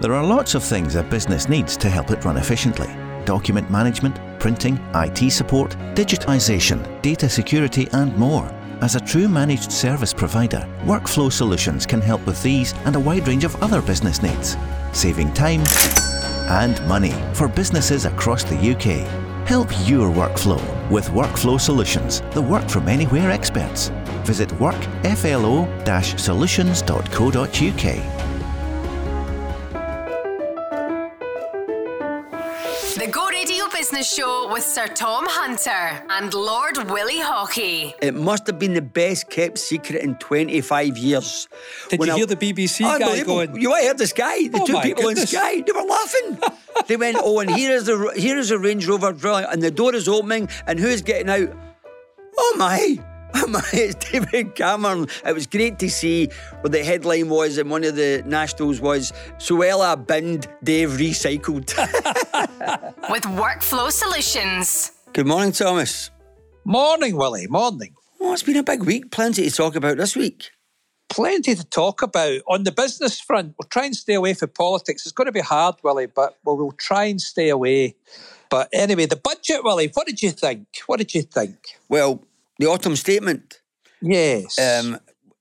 There are lots of things a business needs to help it run efficiently document management, printing, IT support, digitisation, data security, and more. As a true managed service provider, Workflow Solutions can help with these and a wide range of other business needs, saving time and money for businesses across the UK. Help your workflow with Workflow Solutions, the work from anywhere experts. Visit workflo-solutions.co.uk. Business Show with Sir Tom Hunter and Lord Willie Haughey. It must have been the best kept secret in 25 years. Did When you I- hear the BBC guy going? You heard the Sky, the Oh two my people in goodness. Sky, they were laughing. they went, oh, and here is the here is a Range Rover, brilliant, and the door is opening, and who's getting out? Oh my. My, it's David Cameron. It was great to see what the headline was, and one of the nationals was Suella binned, Dave recycled. With Workflow Solutions. Good morning, Thomas. Morning, Willie. Morning. Oh, it's been a big week. Plenty to talk about this week. Plenty to talk about on the business front. We'll try and stay away from politics. It's going to be hard, Willie, but we'll, we'll try and stay away. But anyway, the budget, Willie. What did you think? What did you think? Well, the autumn statement. Yes. Um,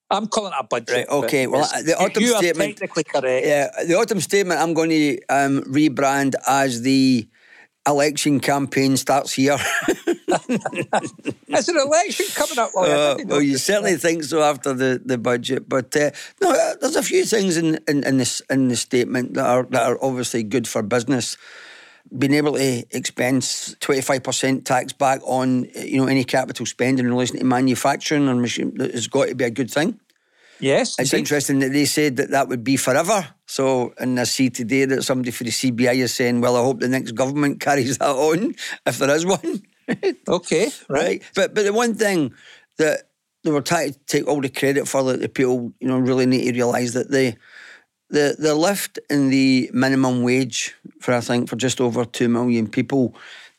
I'm calling it a budget. Right, okay, well, the autumn you statement- are technically correct. Yeah, the autumn statement I'm going to um, rebrand as the election campaign starts here. Is an election coming up? I Uh, well, you certainly think so after the, the budget, but uh, no, uh, there's a few things in, in, in this in the statement that are that are obviously good for business. Being able to expense 25% tax back on you know any capital spend in relation to manufacturing and machine has got to be a good thing. Yes. It's indeed. interesting that they said that that would be forever. So, and I see today that somebody for the CBI is saying, well, I hope the next government carries that on, if there is one. Okay. Right. right? But but the one thing that they were trying to take all the credit for that the people, you know, really need to realise that the the the lift in the minimum wage for I think for just over two million people,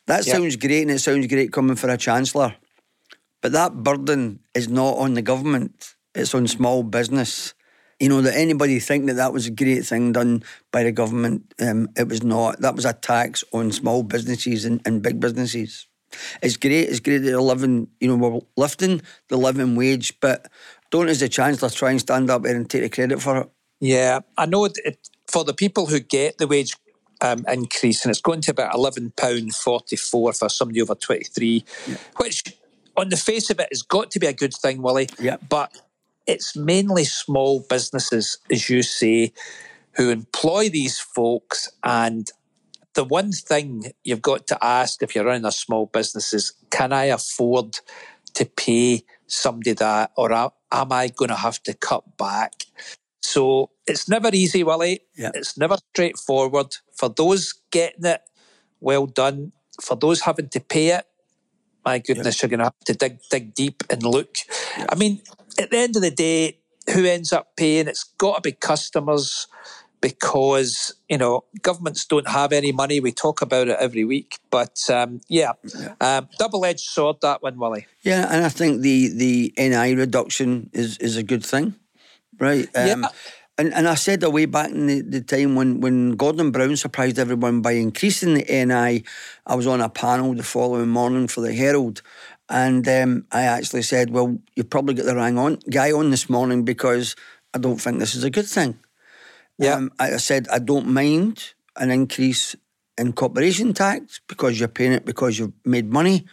that Yeah. sounds great and it sounds great coming for a chancellor. But that burden is not on the government, it's on small business. You know, that anybody think that that was a great thing done by the government, um, it was not. That was a tax on small businesses and, and big businesses. It's great, it's great that they're living, you know, we're lifting the living wage, but don't as the Chancellor try and stand up there and take the credit for it. Yeah, I know it, for the people who get the wage um, increase, and it's going to about eleven pound forty four for somebody over twenty three, which on the face of it has got to be a good thing, Willie. Yeah. But it's mainly small businesses, as you say, who employ these folks, and the one thing you've got to ask if you're running a small business is, can I afford to pay somebody that, or am I going to have to cut back? So it's never easy, Willie. Yeah. It's never straightforward. For those getting it, well done. For those having to pay it, my goodness, you're going to have to dig dig deep and look. I mean, at the end of the day, who ends up paying? It's got to be customers because you know governments don't have any money. We talk about it every week, but um, yeah, Um, double edged sword that one, Willie. Yeah, and I think the the NI reduction is is a good thing, right? Um, Yeah. And, and I said away back in the, the time when, when Gordon Brown surprised everyone by increasing the NI, I was on a panel the following morning for the Herald, and um, I actually said, "Well, you probably got the wrong on, guy on this morning because I don't think this is a good thing." Yeah. Um, I I said I don't mind an increase in corporation tax because you're paying it because you've made money.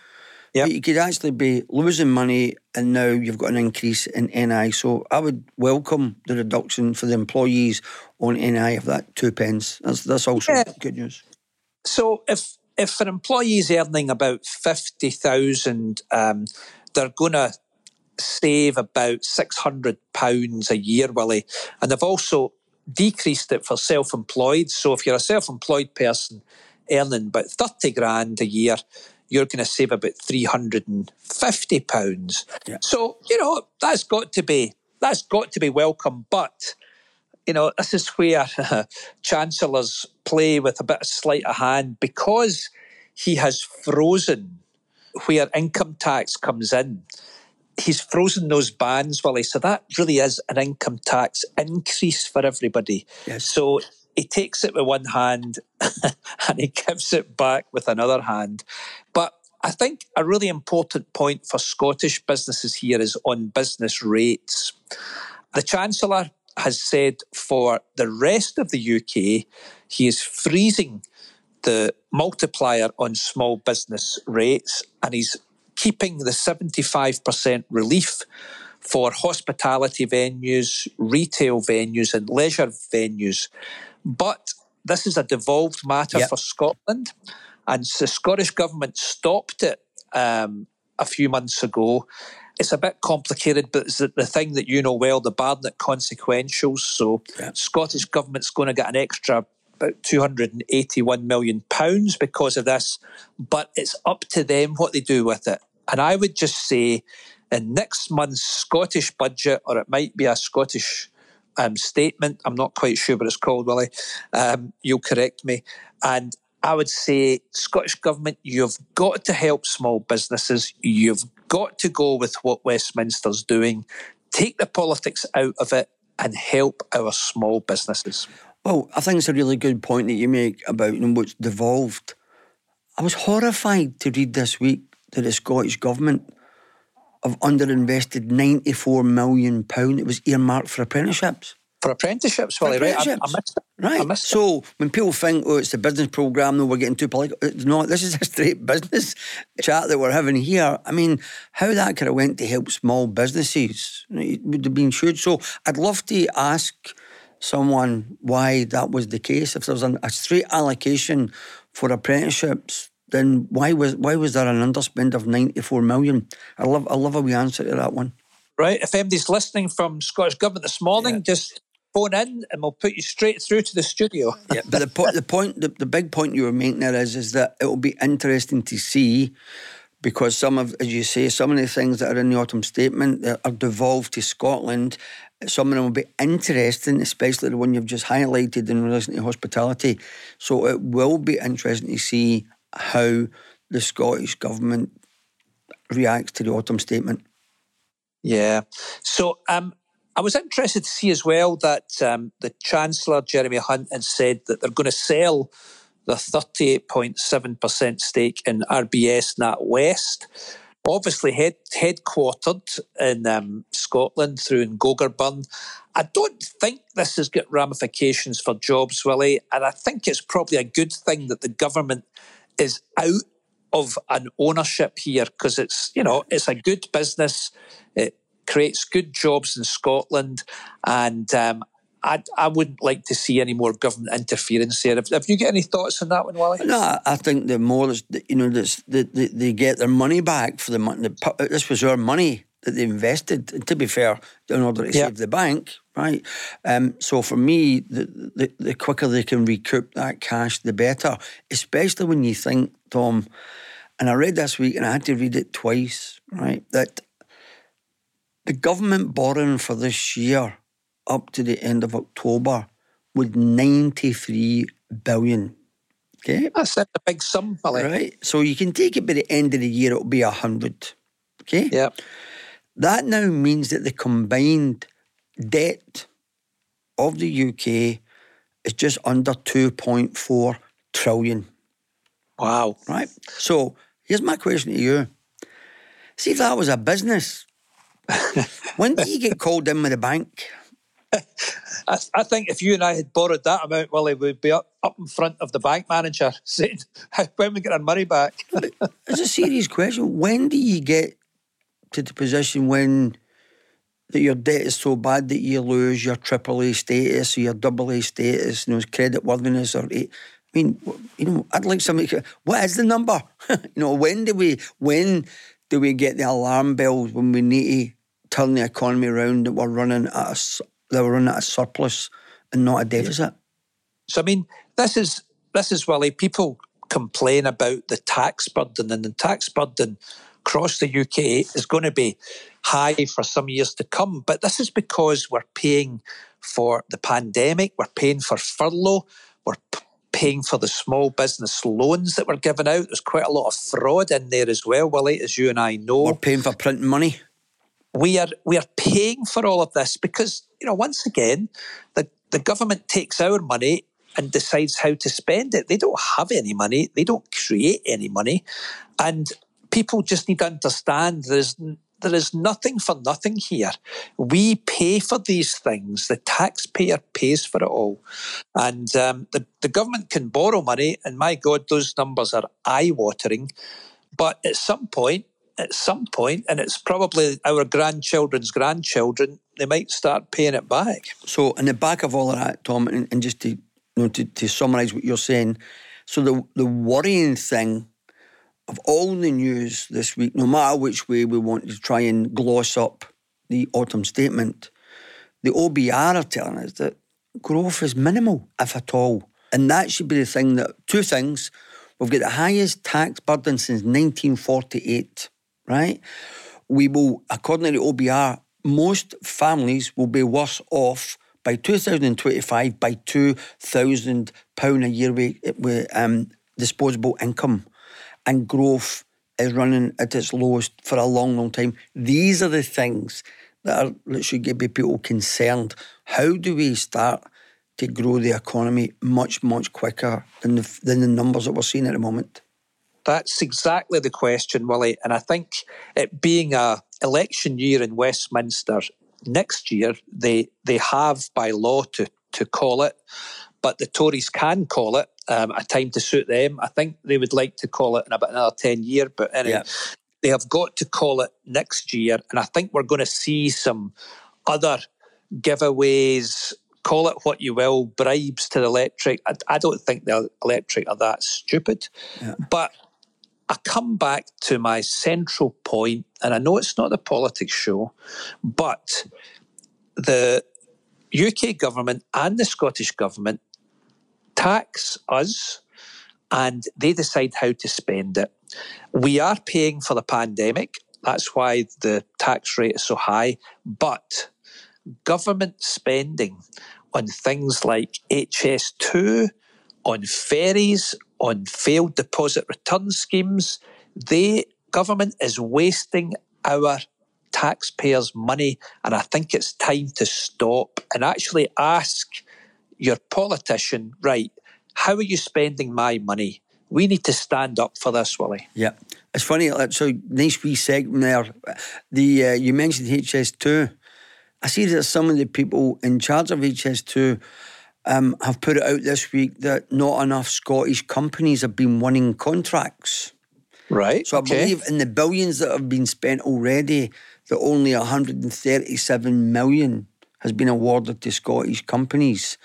Yep. You could actually be losing money and now you've got an increase in NI. So I would welcome the reduction for the employees on NI of that two pence. That's that's also Yeah. good news. So if if an employee is earning about fifty thousand, um, they're going to save about six hundred pounds a year, Willie, and they've also decreased it for self-employed. So if you're a self-employed person earning about thirty grand a year, you're going to save about three hundred and fifty pounds. Yeah. So you know that's got to be that's got to be welcome, but you know, this is where chancellors play with a bit of sleight of hand because he has frozen where income tax comes in. He's frozen those bands, Willie. So that really is an income tax increase for everybody. Yes. So he takes it with one hand and he gives it back with another hand. But I think a really important point for Scottish businesses here is on business rates. The Chancellor has said for the rest of the UK, he is freezing the multiplier on small business rates and he's keeping the 75% relief for hospitality venues, retail venues, and leisure venues. But this is a devolved matter yep. for Scotland, and the Scottish Government stopped it um, a few months ago. It's a bit complicated, but it's the thing that you know well, the Barnett consequentials. So, yep. Scottish Government's going to get an extra about 281 million pounds because of this, but it's up to them what they do with it. And I would just say in next month's Scottish budget, or it might be a Scottish um, statement, I'm not quite sure what it's called, Willie. Um, you'll correct me. And I would say, Scottish Government, you've got to help small businesses. You've got to go with what Westminster's doing. Take the politics out of it and help our small businesses. Well, I think it's a really good point that you make about you know, what's devolved. I was horrified to read this week that the Scottish Government have underinvested £94 million. It was earmarked for apprenticeships. For apprenticeships, well, right? I, I missed it. Right. I missed so when people think, oh, it's the business programme, no, we're getting too political. It's not. This is a straight business chat that we're having here. I mean, how that could have went to help small businesses it would have been huge. So I'd love to ask someone why that was the case. If there was an, a straight allocation for apprenticeships, then why was why was there an underspend of ninety four million? I love I love a wee answer to that one. Right. If anybody's listening from Scottish Government this morning, yeah. just phone in and we'll put you straight through to the studio. yeah, but the, po- the point, the, the big point you were making there is, is that it will be interesting to see because some of, as you say, some of the things that are in the autumn statement that are devolved to Scotland, some of them will be interesting, especially the one you've just highlighted in relation to hospitality. So it will be interesting to see how the Scottish Government reacts to the autumn statement. Yeah. So um, I was interested to see as well that um, the Chancellor, Jeremy Hunt, had said that they're going to sell the 38.7% stake in RBS NatWest. Obviously, head, headquartered in um, Scotland through in Gogarburn. I don't think this has got ramifications for jobs, Willie, and I think it's probably a good thing that the government is out of an ownership here because it's you know it's a good business. It creates good jobs in Scotland, and um, I, I wouldn't like to see any more government interference there. Have, have you got any thoughts on that one, Wally? No, I think the more you know, the, the, they get their money back for the money. This was our money that they invested. And to be fair, in order to yep. save the bank, right? Um, so for me, the, the, the quicker they can recoup that cash, the better. Especially when you think, Tom, and I read this week, and I had to read it twice, right? That the government borrowing for this year up to the end of October was 93 billion. Okay. That's a big sum, Billy. Right. So you can take it by the end of the year, it'll be a 100. Okay. Yeah. That now means that the combined debt of the UK is just under 2.4 trillion. Wow. Right? So here's my question to you. See if that was a business. when do you get called in with the bank? I, I, think if you and I had borrowed that amount, Willie, we'd be up, up in front of the bank manager saying, when we get our money back. it's a serious question. When do you get to the position when that your debt is so bad that you lose your AAA status or your double A status, you know, credit worthiness or eh, I mean, you know, I'd like somebody. What is the number? you know, when do we when do we get the alarm bells when we need to turn the economy around that we're running at a they were running at a surplus and not a deficit? So I mean, this is this is Willie. People complain about the tax burden, and the tax burden across the UK is going to be high for some years to come. But this is because we're paying for the pandemic, we're paying for furlough, we're p- paying for the small business loans that were given out. There's quite a lot of fraud in there as well, Willie, as you and I know. We're paying for printing money. We are we are paying for all of this because, you know, once again, the, the government takes our money and decides how to spend it. They don't have any money. They don't create any money, and people just need to understand there's there is nothing for nothing here. We pay for these things. The taxpayer pays for it all. And um, the, the government can borrow money, and my God, those numbers are eye watering. But at some point, at some point, and it's probably our grandchildren's grandchildren, they might start paying it back. So, in the back of all of that, Tom, and, and just to, you know, to, to summarise what you're saying, so the, the worrying thing of all the news this week, no matter which way we want to try and gloss up the autumn statement, the OBR are telling us that growth is minimal, if at all. And that should be the thing that, two things, we've got the highest tax burden since 1948, right? We will, according to the OBR, most families will be worse off by 2025 by £2,000 a year with, um, disposable income and growth is running at its lowest for a long, long time. These are the things that, are, that should get people concerned. How do we start to grow the economy much, much quicker than the, than the numbers that we're seeing at the moment? That's exactly the question, Willie. And I think it being a election year in Westminster next year, they they have by law to to call it, but the Tories can call it um, a time to suit them. I think they would like to call it in about another 10 years, but anyway, yeah. they have got to call it next year. And I think we're going to see some other giveaways, call it what you will, bribes to the electric. I, I don't think the electric are that stupid. Yeah. But I come back to my central point, and I know it's not the politics show, but the UK government and the Scottish government tax us and they decide how to spend it. We are paying for the pandemic. That's why the tax rate is so high. But government spending on things like HS2, on ferries, on failed deposit return schemes, the government is wasting our taxpayers' money. And I think it's time to stop and actually ask your politician, right, how are you spending my money? We need to stand up for this, Willie. Yeah. It's funny, so nice wee segment there. The uh, You mentioned HS2. I see that some of the people in charge of HS2 um, have put it out this week that not enough Scottish companies have been winning contracts. Right. So I okay. believe in the billions that have been spent already, that only 137 million has been awarded to Scottish companies.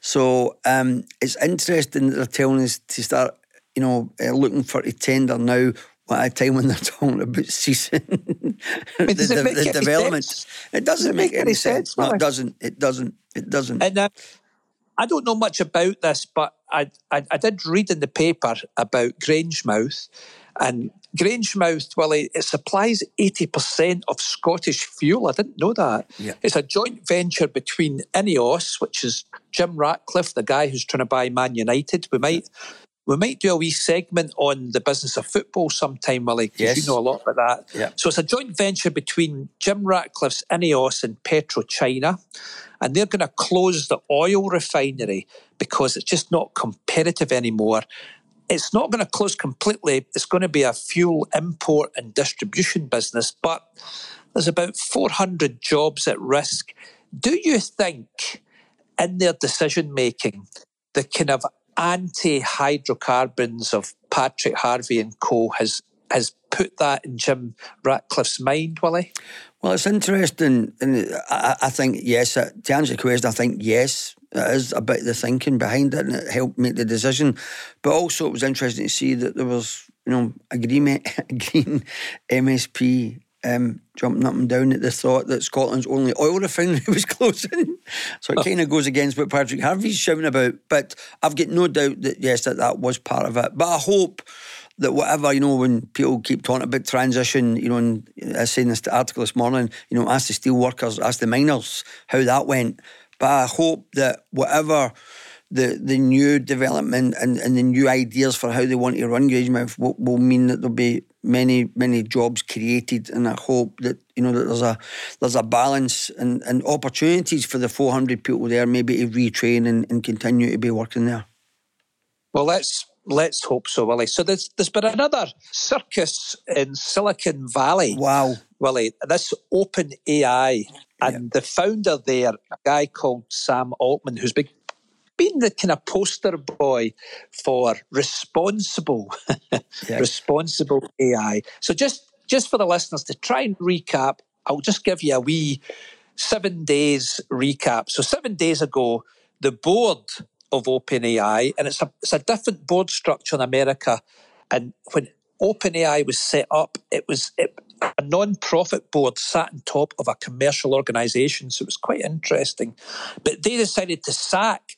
So um, it's interesting that they're telling us to start, you know, uh, looking for a tender now at a time when they're talking about ceasing the, the, the development. Sense? It doesn't Does it make, make, any sense. sense. No, it doesn't. It doesn't. It doesn't. And uh, I don't know much about this, but I, I, I did read in the paper about Grangemouth, and Grangemouth, well, it supplies 80% of Scottish fuel. I didn't know that. Yeah. It's a joint venture between Ineos, which is Jim Ratcliffe, the guy who's trying to buy Man United. We might we might do a wee segment on the business of football sometime, Willie, because yes. you know a lot about that. Yeah. So it's a joint venture between Jim Ratcliffe's Ineos and PetroChina. And they're going to close the oil refinery because it's just not competitive anymore. It's not going to close completely. It's going to be a fuel import and distribution business, but there's about 400 jobs at risk. Do you think in their decision making, the kind of anti hydrocarbons of Patrick Harvie and Co. has has put that in Jim Ratcliffe's mind, Willie? Well, it's interesting, and I, I think yes. Uh, to answer the question, I think yes, it is of the thinking behind it, and it helped make the decision. But also, it was interesting to see that there was, you know, agreement, green MSP um, jumping up and down at the thought that Scotland's only oil refinery was closing. so it oh. kind of goes against what Patrick Harvie's shouting about. But I've got no doubt that, yes, that that was part of it. But I hope that whatever, you know, when people keep talking about transition, you know, and I was saying this article this morning, you know, ask the steel workers, ask the miners how that went. But I hope that whatever the the new development and, and the new ideas for how they want to run Grangemouth will, will mean that there'll be many many jobs created, and I hope that you know that there's a there's a balance and, and opportunities for the 400 people there, maybe to retrain and, and continue to be working there. Well, let's let's hope so, Willie. So there's there's been another circus in Silicon Valley. Wow, Willie. This Open AI and Yeah. the founder there, a guy called Sam Altman, who's been been the kind of poster boy for responsible Yeah. responsible AI. So just just for the listeners to try and recap, I'll just give you a wee seven days recap. So seven days ago, the board of OpenAI, and it's a it's a different board structure in America. And when OpenAI was set up, it was it, a non-profit board sat on top of a commercial organisation, so it was quite interesting. But they decided to sack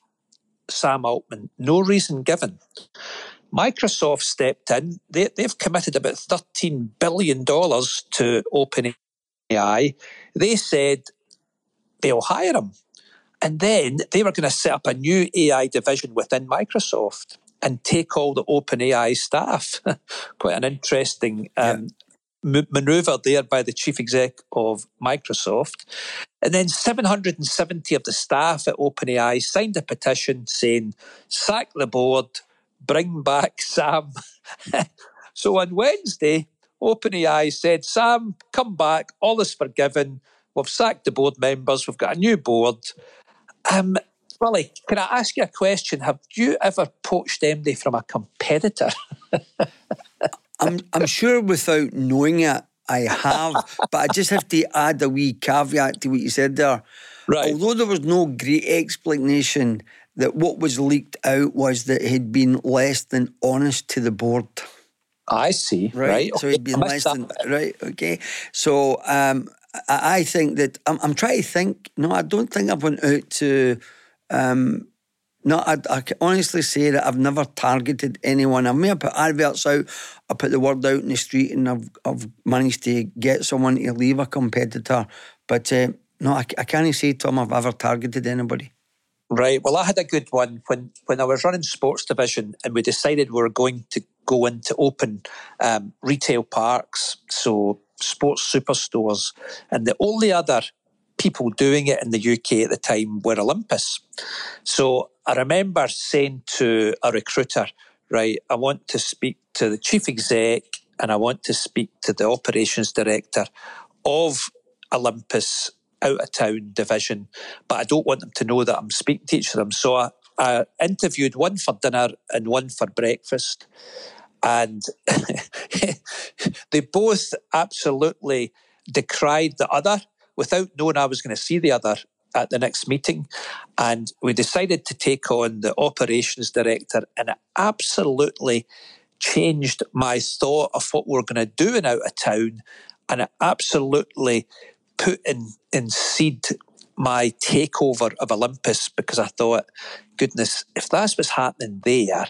Sam Altman, no reason given. Microsoft stepped in. They, they've committed about $13 billion to OpenAI. They said they'll hire him. And then they were going to set up a new AI division within Microsoft and take all the OpenAI staff. Quite an interesting um, m- maneuver there by the chief exec of Microsoft. And then 770 of the staff at OpenAI signed a petition saying, sack the board, bring back Sam. so on Wednesday, OpenAI said, Sam, come back, all is forgiven. We've sacked the board members, we've got a new board. Um, Willie, can I ask you a question? Have you ever poached MD from a competitor? I'm I'm sure without knowing it, I have, but I just have to add a wee caveat to what you said there. Right. Although there was no great explanation, that what was leaked out was that he'd been less than honest to the board. I see. Right. So okay, he'd been less that than right. Okay. So um, I, I think that I'm, I'm trying to think. No, I don't think I've went out to. Um, no, I, I can honestly say that I've never targeted anyone. I may have put adverts out, I put the word out in the street, and I've I've managed to get someone to leave a competitor. But uh, no, I, I can't say Tom I've ever targeted anybody. Right. Well, I had a good one when when I was running sports division, and we decided we were going to go into open um, retail parks, so sports superstores, and the only other people doing it in the UK at the time were Olympus. So I remember saying to a recruiter, right, I want to speak to the chief exec and I want to speak to the operations director of Olympus out of town division, but I don't want them to know that I'm speaking to each of them. So I, I interviewed one for dinner and one for breakfast. And they both absolutely decried the other without knowing I was going to see the other at the next meeting. And we decided to take on the operations director, and it absolutely changed my thought of what we are going to do in out of town. And it absolutely put in, in seed my takeover of Olympus because I thought, goodness, if that's what's happening there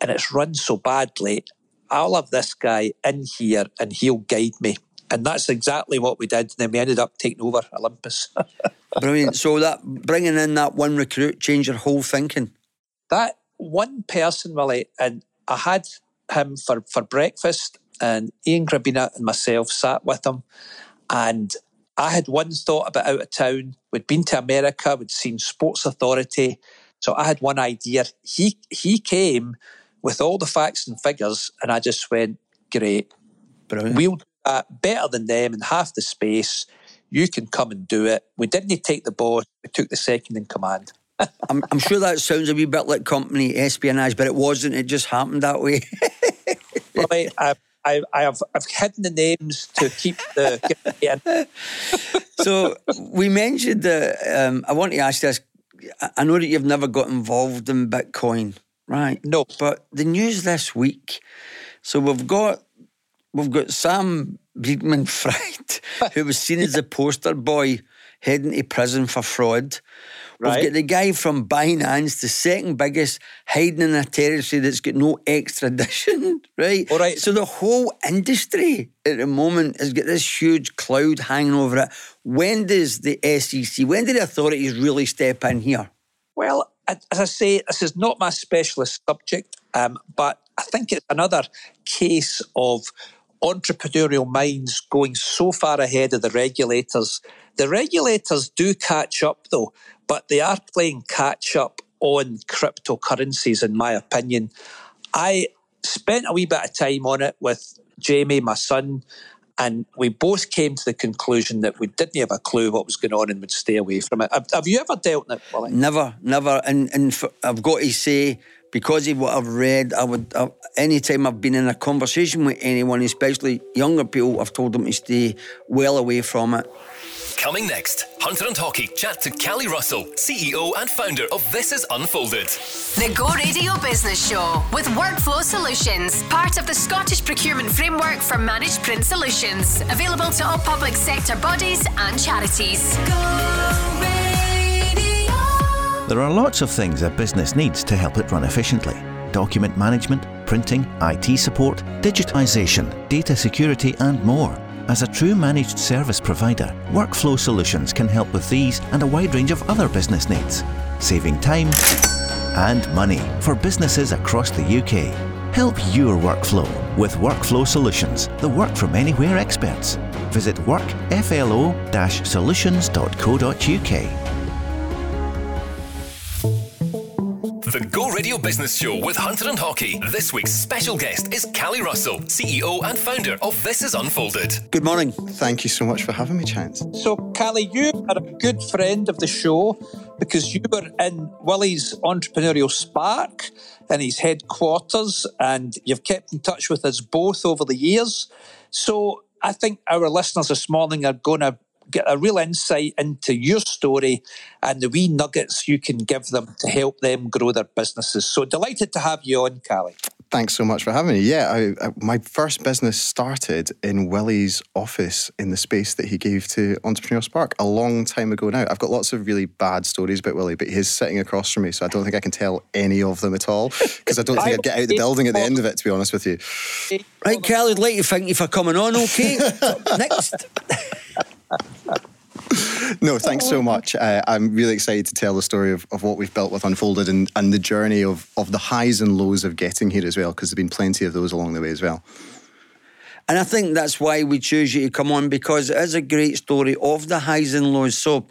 and it's run so badly, I'll have this guy in here and he'll guide me. And that's exactly what we did. And then we ended up taking over Olympus. Brilliant. so that bringing in that one recruit changed your whole thinking. that one person, Willie, and I had him for, for breakfast, and Ian Grabina and myself sat with him. And I had one thought about out of town. We'd been to America, we'd seen Sports Authority. So I had one idea. He he came with all the facts and figures, and I just went, Great. Brilliant. We'll do better than them in half the space. You can come and do it. We didn't take the boss, we took the second in command. I'm, I'm sure that sounds a wee bit like company espionage, but it wasn't. It just happened that way. Well, I, I, I, I have I've hidden the names to keep the. So we mentioned that. Um, I want to ask this. I know that you've never got involved in Bitcoin, right? No. But the news this week. So we've got we've got Sam Bankman Fried, who was seen as the poster boy heading to prison for fraud. Right. We've got the guy from Binance, the second biggest, hiding in a territory that's got no extradition, right? All right. So the whole industry at the moment has got this huge cloud hanging over it. When does the SEC, when do the authorities really step in here? Well, as I say, this is not my specialist subject, um, but I think it's another case of entrepreneurial minds going so far ahead of the regulators. The regulators do catch up, though, but they are playing catch up on cryptocurrencies, in my opinion. I spent a wee bit of time on it with Jamie, my son, and we both came to the conclusion that we didn't have a clue what was going on and would stay away from it. Have, you ever dealt in it, Willie? Never, never. And, and I've got to say, because of what I've read, I would, I, anytime I've been in a conversation with anyone, especially younger people, I've told them to stay well away from it. Coming next, Hunter and Haughey chat to Cally Russell, CEO and founder of This Is Unfolded. The Go Radio Business Show with Workflow Solutions, part of the Scottish Procurement Framework for Managed Print Solutions, available to all public sector bodies and charities. There are lots of things a business needs to help it run efficiently document management, printing, IT support, digitisation, data security, and more. As a true managed service provider, Workflow Solutions can help with these and a wide range of other business needs, saving time and money for businesses across the UK. Help your workflow with Workflow Solutions, the work from anywhere experts. Visit workflo-solutions.co.uk. The Go Radio Business Show with Hunter and Haughey. This week's special guest is Cally Russell, CEO and founder of This Is Unfolded. Good morning. Thank you so much for having me, Chance. So, Cally, you are a good friend of the show because you were in Willie's entrepreneurial spark in his headquarters and you've kept in touch with us both over the years. So, I think our listeners this morning are going to get a real insight into your story and the wee nuggets you can give them to help them grow their businesses. So delighted to have you on, Cally. Thanks so much for having me. Yeah, I, I, my first business started in Willie's office in the space that he gave to Entrepreneur Spark a long time ago now. I've got lots of really bad stories about Willie, but he's sitting across from me, so I don't think I can tell any of them at all because I don't think I'd get out of the building at the end of it, to be honest with you. Right, Kelly, I'd like to thank you for coming on, okay? Next. No, thanks so much. Uh, I'm really excited to tell the story of, of what we've built with Unfolded and, and the journey of, of the highs and lows of getting here as well, because there's been plenty of those along the way as well. And I think that's why we choose you to come on because it is a great story of the highs and lows. So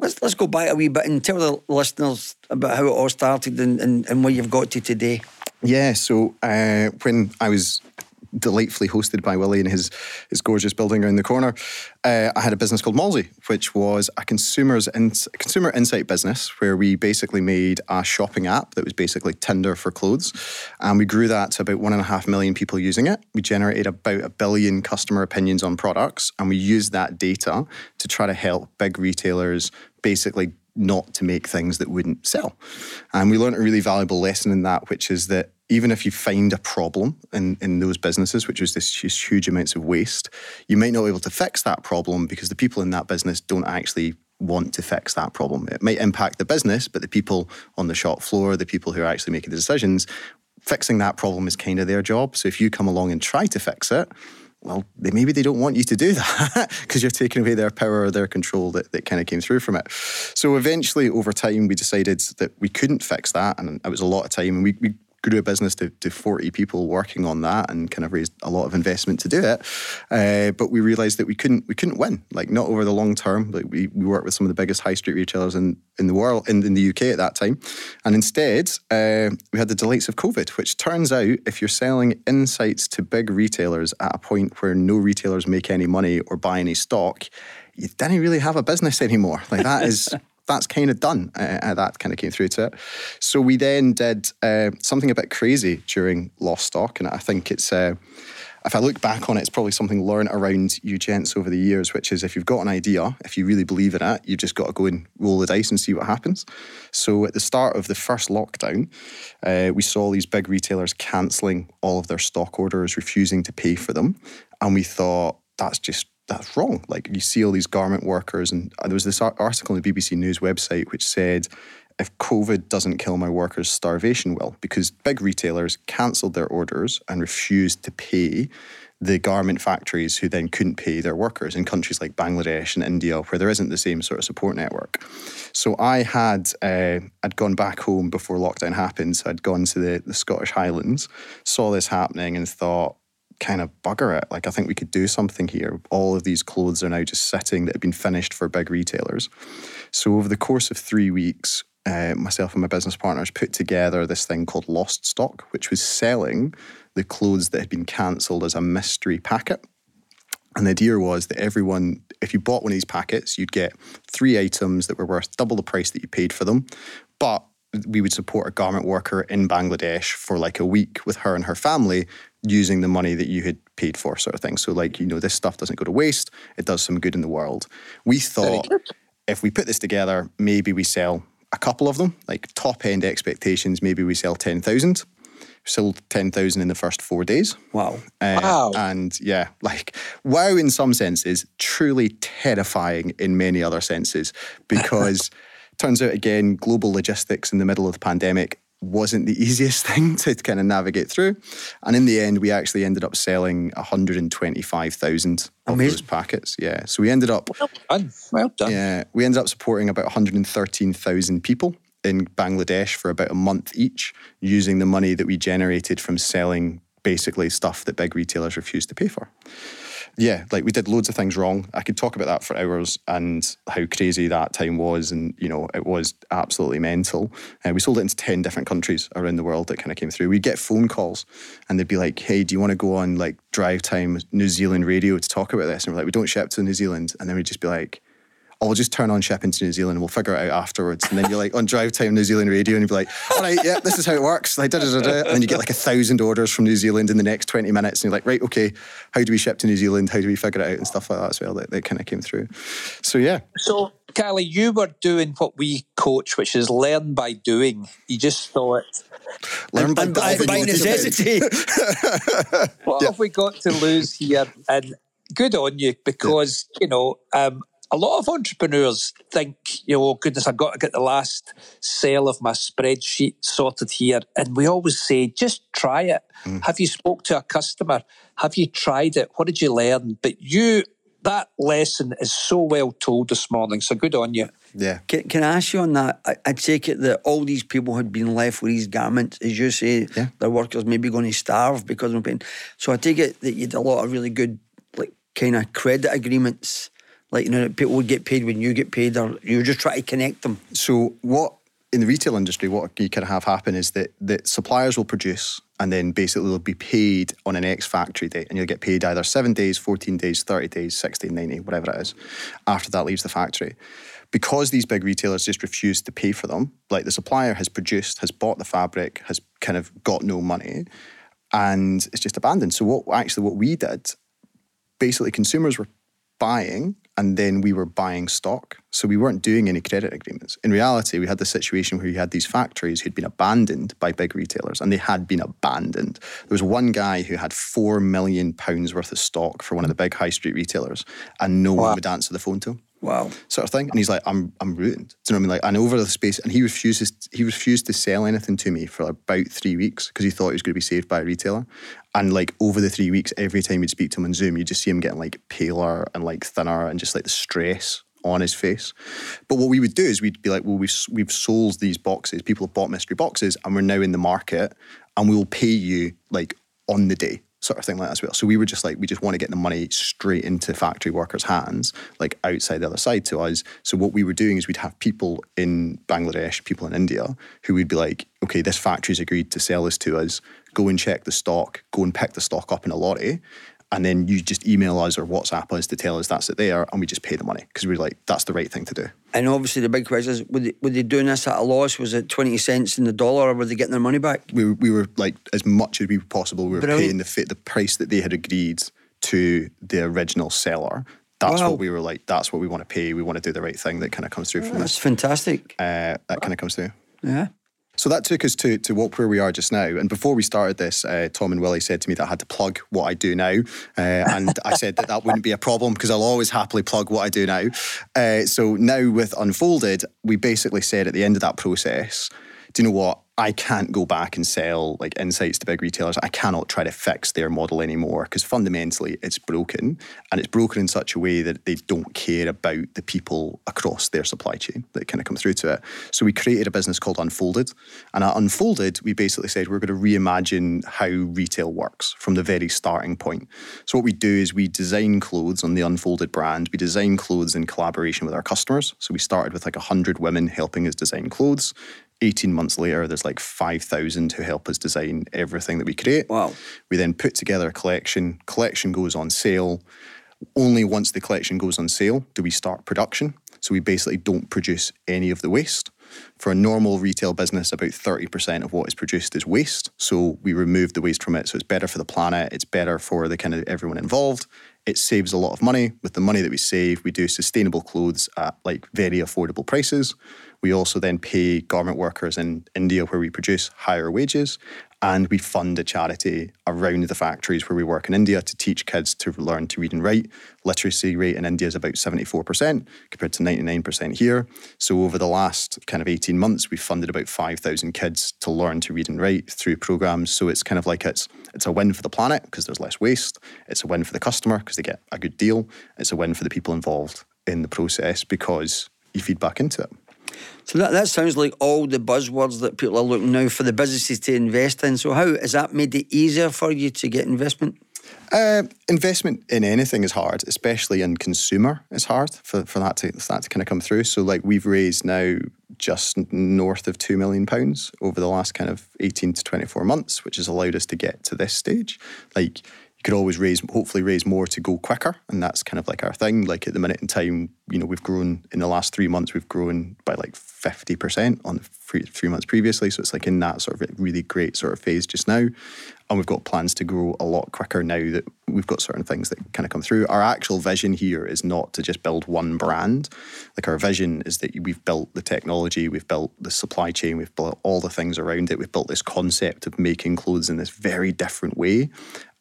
let's let's go back a wee bit and tell the listeners about how it all started and, and, and where you've got to today. Yeah, so uh, when I was delightfully hosted by Willie in his his gorgeous building around the corner. Uh, I had a business called Mallzee, which was a consumers in, consumer insight business where we basically made a shopping app that was basically Tinder for clothes, and we grew that to about one and a half million people using it. We generated about a billion customer opinions on products, and we used that data to try to help big retailers basically not to make things that wouldn't sell. And we learned a really valuable lesson in that, which is that even if you find a problem in, in those businesses, which is this huge amounts of waste, you might not be able to fix that problem because the people in that business don't actually want to fix that problem. It might impact the business, but the people on the shop floor, the people who are actually making the decisions, fixing that problem is kind of their job. So if you come along and try to fix it, well, they, maybe they don't want you to do that because you're taking away their power or their control that, that kind of came through from it. So eventually, over time, we decided that we couldn't fix that, and it was a lot of time. And we, we grew a business to, to 40 people working on that and kind of raised a lot of investment to do it. Uh, but we realized that we couldn't we couldn't win, like not over the long term. Like we, we worked with some of the biggest high street retailers in, in the world, in, in the UK at that time. And instead, uh, we had the delights of COVID, which turns out if you're selling insights to big retailers at a point where no retailers make any money or buy any stock, you didn't really have a business anymore. Like that is that's kind of done. Uh, uh, that kind of came through to it. So we then did uh, something a bit crazy during Lost Stock, and I think it's. Uh, if I look back on it, it's probably something learned around you gents over the years, which is if you've got an idea, if you really believe in it, you've just got to go and roll the dice and see what happens. So at the start of the first lockdown, uh, we saw these big retailers cancelling all of their stock orders, refusing to pay for them. And we thought, that's just that's wrong. Like you see all these garment workers, and there was this article on the BBC News website which said if COVID doesn't kill my workers, starvation will, because big retailers cancelled their orders and refused to pay the garment factories who then couldn't pay their workers in countries like Bangladesh and India, where there isn't the same sort of support network. So I had uh, I'd gone back home before lockdown happened. So I'd gone to the, the Scottish Highlands, saw this happening, and thought, kind of bugger it. Like I think we could do something here. All of these clothes are now just sitting that have been finished for big retailers. So over the course of three weeks, uh, myself and my business partners put together this thing called Lost Stock, which was selling the clothes that had been cancelled as a mystery packet. And the idea was that everyone, if you bought one of these packets, you'd get three items that were worth double the price that you paid for them. But we would support a garment worker in Bangladesh for like a week with her and her family using the money that you had paid for, sort of thing. So, like, you know, this stuff doesn't go to waste, it does some good in the world. We thought if we put this together, maybe we sell a couple of them, like top end expectations, maybe we sell 10,000 sold 10,000 in the first four days. Wow. Uh, Wow. And yeah, like, wow in some senses, truly terrifying in many other senses, because turns out, again, global logistics in the middle of the pandemic wasn't the easiest thing to kind of navigate through. And in the end, we actually ended up selling 125,000 of Amazing. those packets. Yeah. So we ended up Well done. Well done. yeah, we ended up supporting about 113,000 people in Bangladesh for about a month each, using the money that we generated from selling basically stuff that big retailers refused to pay for. Yeah, like we did loads of things wrong. I could talk about that for hours and how crazy that time was, and you know it was absolutely mental. And we sold it into ten different countries around the world that kind of came through. We'd get phone calls, and they'd be like, "Hey, do you want to go on like drive time New Zealand radio to talk about this?" And we're like, "We don't ship to New Zealand," and then we'd just be like, oh, we'll just turn on shipping to New Zealand and we'll figure it out afterwards. And then you're like on drive time New Zealand radio and you'd be like, all right, yeah, this is how it works. Like, da, da, da, da. And then you get like a thousand orders from New Zealand in the next 20 minutes. And you're like, right, okay, how do we ship to New Zealand? How do we figure it out? And stuff like that as well. That, that kind of came through. So yeah, So, Cally, you were doing what we coach, which is learn by doing. You just saw it. learn by, And by, diving by necessity. what have we got to lose here? And good on you because, you know, um, a lot of entrepreneurs think, you know, oh, goodness, I've got to get the last sale of my spreadsheet sorted here. And we always say, just try it. Mm. Have you spoke to a customer? Have you tried it? What did you learn? But you, that lesson is so well told this morning. So good on you. Yeah. Can, can I ask you on that? I, I take it that all these people had been left with these garments, as you say, Yeah. their workers may be going to starve because of pain. So I take it that you had a lot of really good, like, kind of credit agreements. Like, you know, people would get paid when you get paid, or you just try to connect them. So what in the retail industry, what you can have happen is that that suppliers will produce and then basically they'll be paid on an X factory date, and you'll get paid either seven days, 14 days, 30 days, 60, 90, whatever it is, after that leaves the factory. Because these big retailers just refuse to pay for them, like the supplier has produced, has bought the fabric, has kind of got no money, and it's just abandoned. So what actually what we did basically consumers were buying and then we were buying stock. So we weren't doing any credit agreements. In reality, we had the situation where you had these factories who'd been abandoned by big retailers and they had been abandoned. There was one guy who had four million pounds worth of stock for one of the big high street retailers and no one would answer the phone to him Wow. sort of thing. And he's like, I'm I'm ruined. Do you know what I mean? Like, and over the space, and he refuses he refused to sell anything to me for about three weeks because he thought he was going to be saved by a retailer. And like over the three weeks, every time you'd speak to him on Zoom, you'd just see him getting like paler and like thinner and just like the stress on his face. But what we would do is we'd be like, well, we've we've sold these boxes. People have bought mystery boxes, and we're now in the market, and we will pay you like on the day sort of thing like that as well. So we were just like, we just want to get the money straight into factory workers' hands, like outside the other side to us. So what we were doing is we'd have people in Bangladesh, people in India, who would be like, okay, this factory's agreed to sell this to us. Go and check the stock, go and pick the stock up in a lorry. And then you just email us or WhatsApp us to tell us that's it there, and we just pay the money because we we're like, that's the right thing to do. And obviously, the big question is were they, were they doing this at a loss? Was it 20 cents in the dollar, or were they getting their money back? we were, we were like as much as we were possible. We were Brilliant. paying the fi- the price that they had agreed to the original seller. That's Wow. what we were like. That's what we want to pay. We want to do the right thing. That kind of comes through from That's this. fantastic. Uh, that kind of comes through. Yeah. So that took us to to what where we are just now. And before we started this, uh, Tom and Willie said to me that I had to plug what I do now, uh, and I said that that wouldn't be a problem because I'll always happily plug what I do now. Uh, so now with Unfolded, we basically said at the end of that process, do you know what? I can't go back and sell like insights to big retailers. I cannot try to fix their model anymore because fundamentally it's broken and it's broken in such a way that they don't care about the people across their supply chain that kind of come through to it. So we created a business called Unfolded. And at Unfolded, we basically said we're going to reimagine how retail works from the very starting point. So what we do is we design clothes on the Unfolded brand. We design clothes in collaboration with our customers. So we started with like 100 women helping us design clothes. 18 months later, there's like 5,000 who help us design everything that we create. Wow. We then put together a collection. Collection goes on sale. Only once the collection goes on sale do we start production. So we basically don't produce any of the waste. For a normal retail business, about 30% of what is produced is waste. So we remove the waste from it. So it's better for the planet, it's better for the kind of everyone involved. It saves a lot of money. With the money that we save, we do sustainable clothes at like very affordable prices. We also then pay garment workers in India, where we produce, higher wages. And we fund a charity around the factories where we work in India to teach kids to learn to read and write. Literacy rate in India is about 74% compared to 99% here. So over the last kind of 18 months, we've funded about 5,000 kids to learn to read and write through programs. So it's kind of like it's it's a win for the planet because there's less waste. It's a win for the customer because they get a good deal. It's a win for the people involved in the process because you feed back into it. So that, that sounds like all the buzzwords that people are looking now for the businesses to invest in. So how has that made it easier for you to get investment? Uh, investment in anything is hard, especially in consumer. It's hard for, for that to for that to kind of come through. So like we've raised now just north of two million pounds over the last kind of eighteen to twenty four months, which has allowed us to get to this stage. Like you could always raise, hopefully raise more to go quicker, and that's kind of like our thing. Like at the minute in time, you know, we've grown in the last three months, we've grown by like fifty percent on the three, three months previously. So it's like in that sort of really great sort of phase just now, and we've got plans to grow a lot quicker now that we've got certain things that kind of come through. Our actual vision here is not to just build one brand. Like our vision is that we've built the technology, we've built the supply chain, we've built all the things around it. We've built this concept of making clothes in this very different way,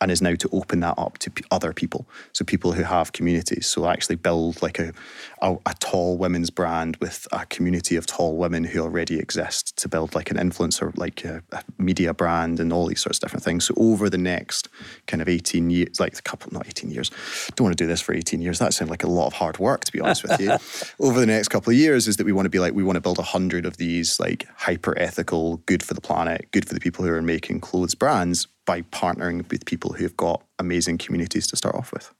and is now to open that up to p- other people. So people who have communities. So actually build like a, a, a tall women's brand with a community of tall women who already exist to build like an influencer, like a, a media brand and all these sorts of different things. So over the next kind of 18 years, like a couple, not 18 years, don't want to do this for 18 years. That sounds like a lot of hard work, to be honest with you. over the next couple of years is that we want to be like, we want to build a hundred of these like hyper ethical, good for the planet, good for the people who are making clothes brands by partnering with people who've got amazing communities to start off with.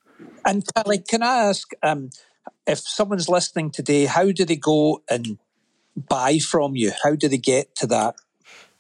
And Cally, can I ask um, if someone's listening today, how do they go and buy from you? How do they get to that?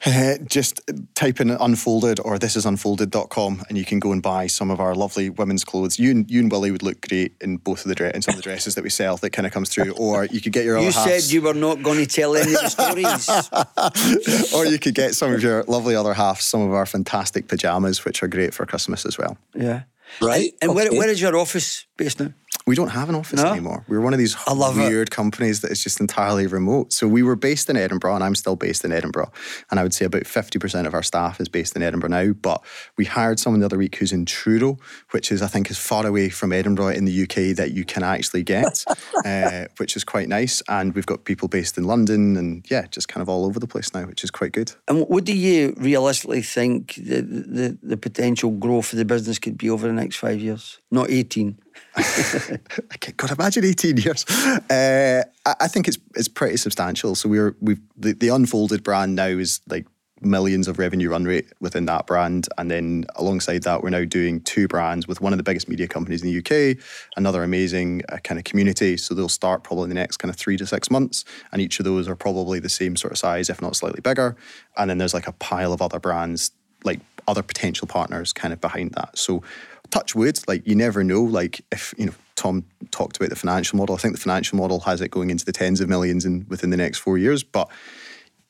Uh, just type in unfolded or this is unfolded.com and you can go and buy some of our lovely women's clothes. You and, you and Willie would look great in both of the dress in some of the dresses that we sell that kind of comes through. Or you could get your You other said halves. you were not going to tell any of the stories. or you could get some of your lovely other halves, some of our fantastic pajamas, which are great for Christmas as well. yeah. Right. And where, okay. where is your office based now? We don't have an office No? anymore. We're one of these I love it. weird companies that is just entirely remote. So we were based in Edinburgh, and I'm still based in Edinburgh. And I would say about 50% of our staff is based in Edinburgh now. But we hired someone the other week who's in Truro, which is, I think, as far away from Edinburgh in the UK that you can actually get, uh, which is quite nice. And we've got people based in London and, yeah, just kind of all over the place now, which is quite good. And what do you realistically think the, the, the potential growth of the business could be over the next five years? Not 18. I God, imagine 18 years. Uh, I, I think it's it's pretty substantial. So we're we've the, the unfolded brand now is like millions of revenue run rate within that brand, and then alongside that, we're now doing two brands with one of the biggest media companies in the UK, another amazing uh, kind of community. So they'll start probably in the next kind of three to six months, and each of those are probably the same sort of size, if not slightly bigger. And then there's like a pile of other brands, like other potential partners, kind of behind that. So touch wood, like you never know. Like if you know, Tom talked about the financial model. I think the financial model has it going into the tens of millions in within the next four years. But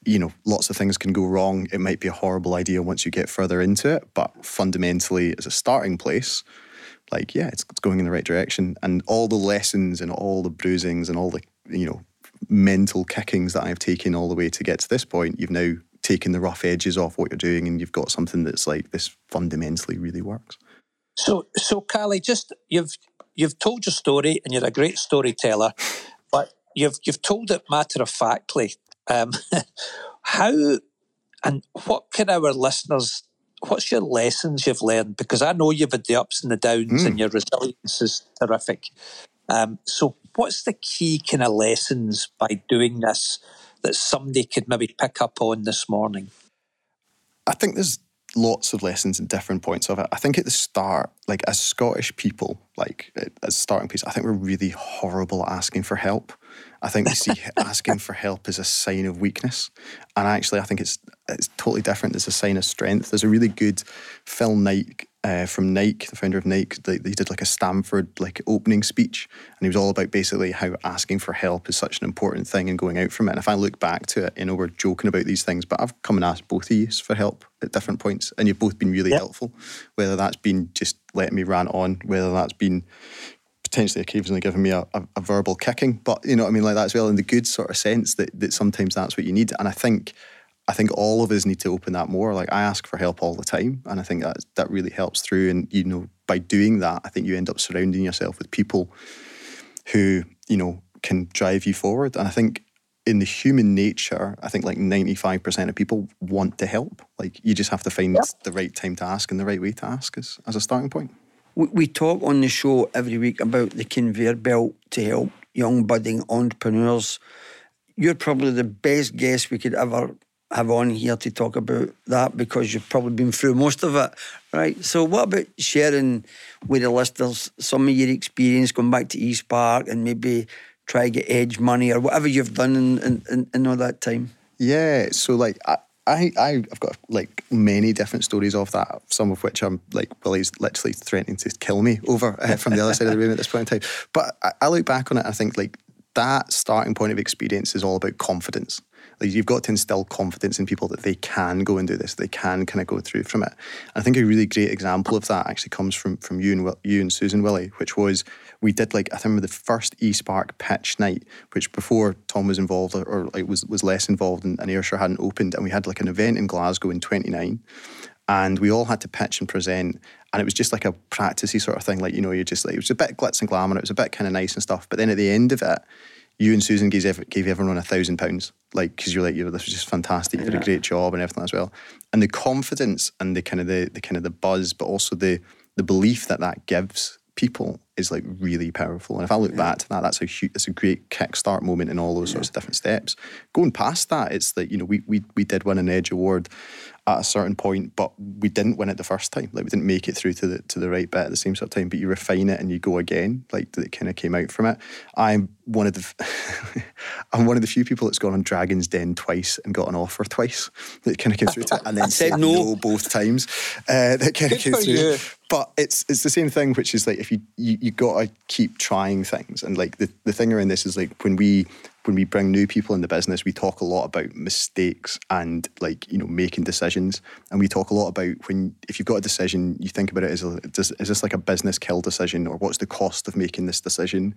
you know, lots of things can go wrong. It might be a horrible idea once you get further into it. But fundamentally, as a starting place, like yeah, it's, it's going in the right direction. And all the lessons and all the bruisings and all the you know mental kickings that I've taken all the way to get to this point, you've now taken the rough edges off what you're doing and you've got something that's like this fundamentally really works. So, so Cally, just you've you've told your story and you're a great storyteller, but you've you've told it matter of factly. Um, how and what can our listeners? What's your lessons you've learned? Because I know you've had the ups and the downs, Mm. and your resilience is terrific. Um, so, what's the key kind of lessons by doing this that somebody could maybe pick up on this morning? I think there's lots of lessons and different points of it. I think at the start, like as Scottish people, like uh, as starting piece, I think we're really horrible at asking for help. I think we see asking for help as a sign of weakness, and actually, I think it's it's totally different. It's a sign of strength. There's a really good Phil Knight uh, from Nike, the founder of Nike. They, they did like a Stanford like opening speech, and he was all about basically how asking for help is such an important thing and going out from it. And if I look back to it, you know, we're joking about these things, but I've come and asked both of you for help at different points, and you've both been really helpful. Whether that's been just letting me rant on, whether that's been potentially occasionally giving me a, a, a verbal kicking, but you know what I mean, like that as well in the good sort of sense that that sometimes that's what you need. And I think I think all of us need to open that more. Like I ask for help all the time, and I think that that really helps through. And you know, by doing that, I think you end up surrounding yourself with people who you know can drive you forward. And I think in the human nature, I think like ninety five percent of people want to help. Like you just have to find the right time to ask and the right way to ask as, as a starting point. We, we talk on the show every week about the conveyor belt to help young budding entrepreneurs. You're probably the best guest we could ever have on here to talk about that because you've probably been through most of it, right? So, what about sharing with the listeners some of your experience going back to eSpark and maybe try to get edge money or whatever you've done in, in, in, all that time? Yeah, so like I, I, I've got like many different stories of that. Some of which I'm like, well, he's literally threatening to kill me over uh, from the other side of the room at this point in time. But I, I look back on it, I think like that starting point of experience is all about confidence. Like you've got to instill confidence in people that they can go and do this, they can kind of go through from it. I think a really great example of that actually comes from from you and you and Susan Willie, which was we did like I remember the first eSpark pitch night, which before Tom was involved or, or like was was less involved and, and Ayrshire hadn't opened, and we had like an event in Glasgow in '29 and we all had to pitch and present and it was just like a practicey sort of thing like you know you're just like it was a bit glitz and glamour it was a bit kind of nice and stuff but then at the end of it you and Susan gave, gave everyone a thousand pounds like because you're like you know this was just fantastic you did a great job and everything as well. And the confidence and the kind of the, the kind of the buzz but also the the belief that that gives people is like really powerful and if I look back to that that's a huge it's a great kickstart moment in all those sorts of different steps going past that it's that you know we we, we did win an edge award at a certain point, but we didn't win it the first time. Like we didn't make it through to the to the right bit at the same sort of time. But you refine it and you go again. Like that kind of came out from it. I'm one of the I'm one of the few people that's gone on Dragon's Den twice and got an offer twice. That kind of came through to it and then Said said no. no. both times. Uh, that kind of came through. you. But it's it's the same thing, which is like if you you, you got to keep trying things. And like the the thing around this is like when we when we bring new people in the business, we talk a lot about mistakes and like you know making decisions, and we talk a lot about when if you've got a decision, you think about it as a, does, is this like a business kill decision or what's the cost of making this decision,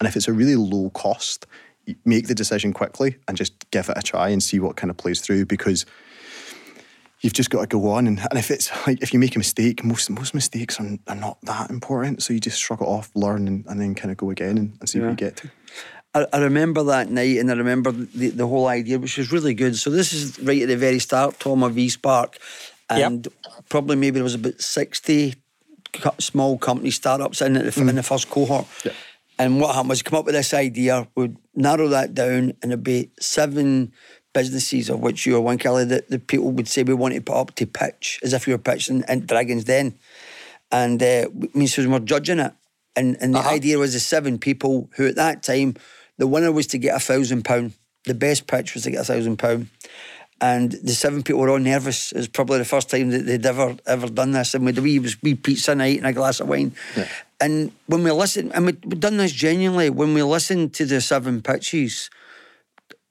and if it's a really low cost, make the decision quickly and just give it a try and see what kind of plays through because you've just got to go on and, and if it's like if you make a mistake most most mistakes are, are not that important so you just shrug it off learn and, and then kind of go again and, and see what you get to I, I remember that night and I remember the, the whole idea, which was really good. So this is right at the very start, Tom of eSpark. And probably maybe there was about 60 small company startups in, it, in the mm-hmm. first cohort. And what happened was you come up with this idea, we'd narrow that down and there'd be seven businesses of which you were one, Cally, that the people would say we want to put up to pitch as if you were pitching in Dragon's Den. And uh, me and Susan were judging it. And, and the idea was the seven people who at that time, the winner was to get a thousand pound. The best pitch was to get a thousand pound. And the seven people were all nervous. It was probably the first time that they'd ever ever done this. And we'd wee, was wee pizza night and a glass of wine. And when we listened, and we'd done this genuinely, when we listened to the seven pitches,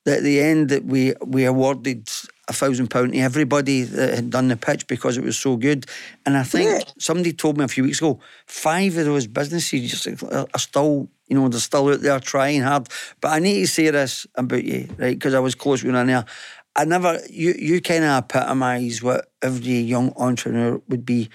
at the end that we we awarded a thousand pound to everybody that had done the pitch because it was so good. And I think somebody told me a few weeks ago, five of those businesses just are still, you know, they're still out there trying hard. But I need to say this about you, right? Because I was close with you there. I never, you, you kind of epitomise what every young entrepreneur would be.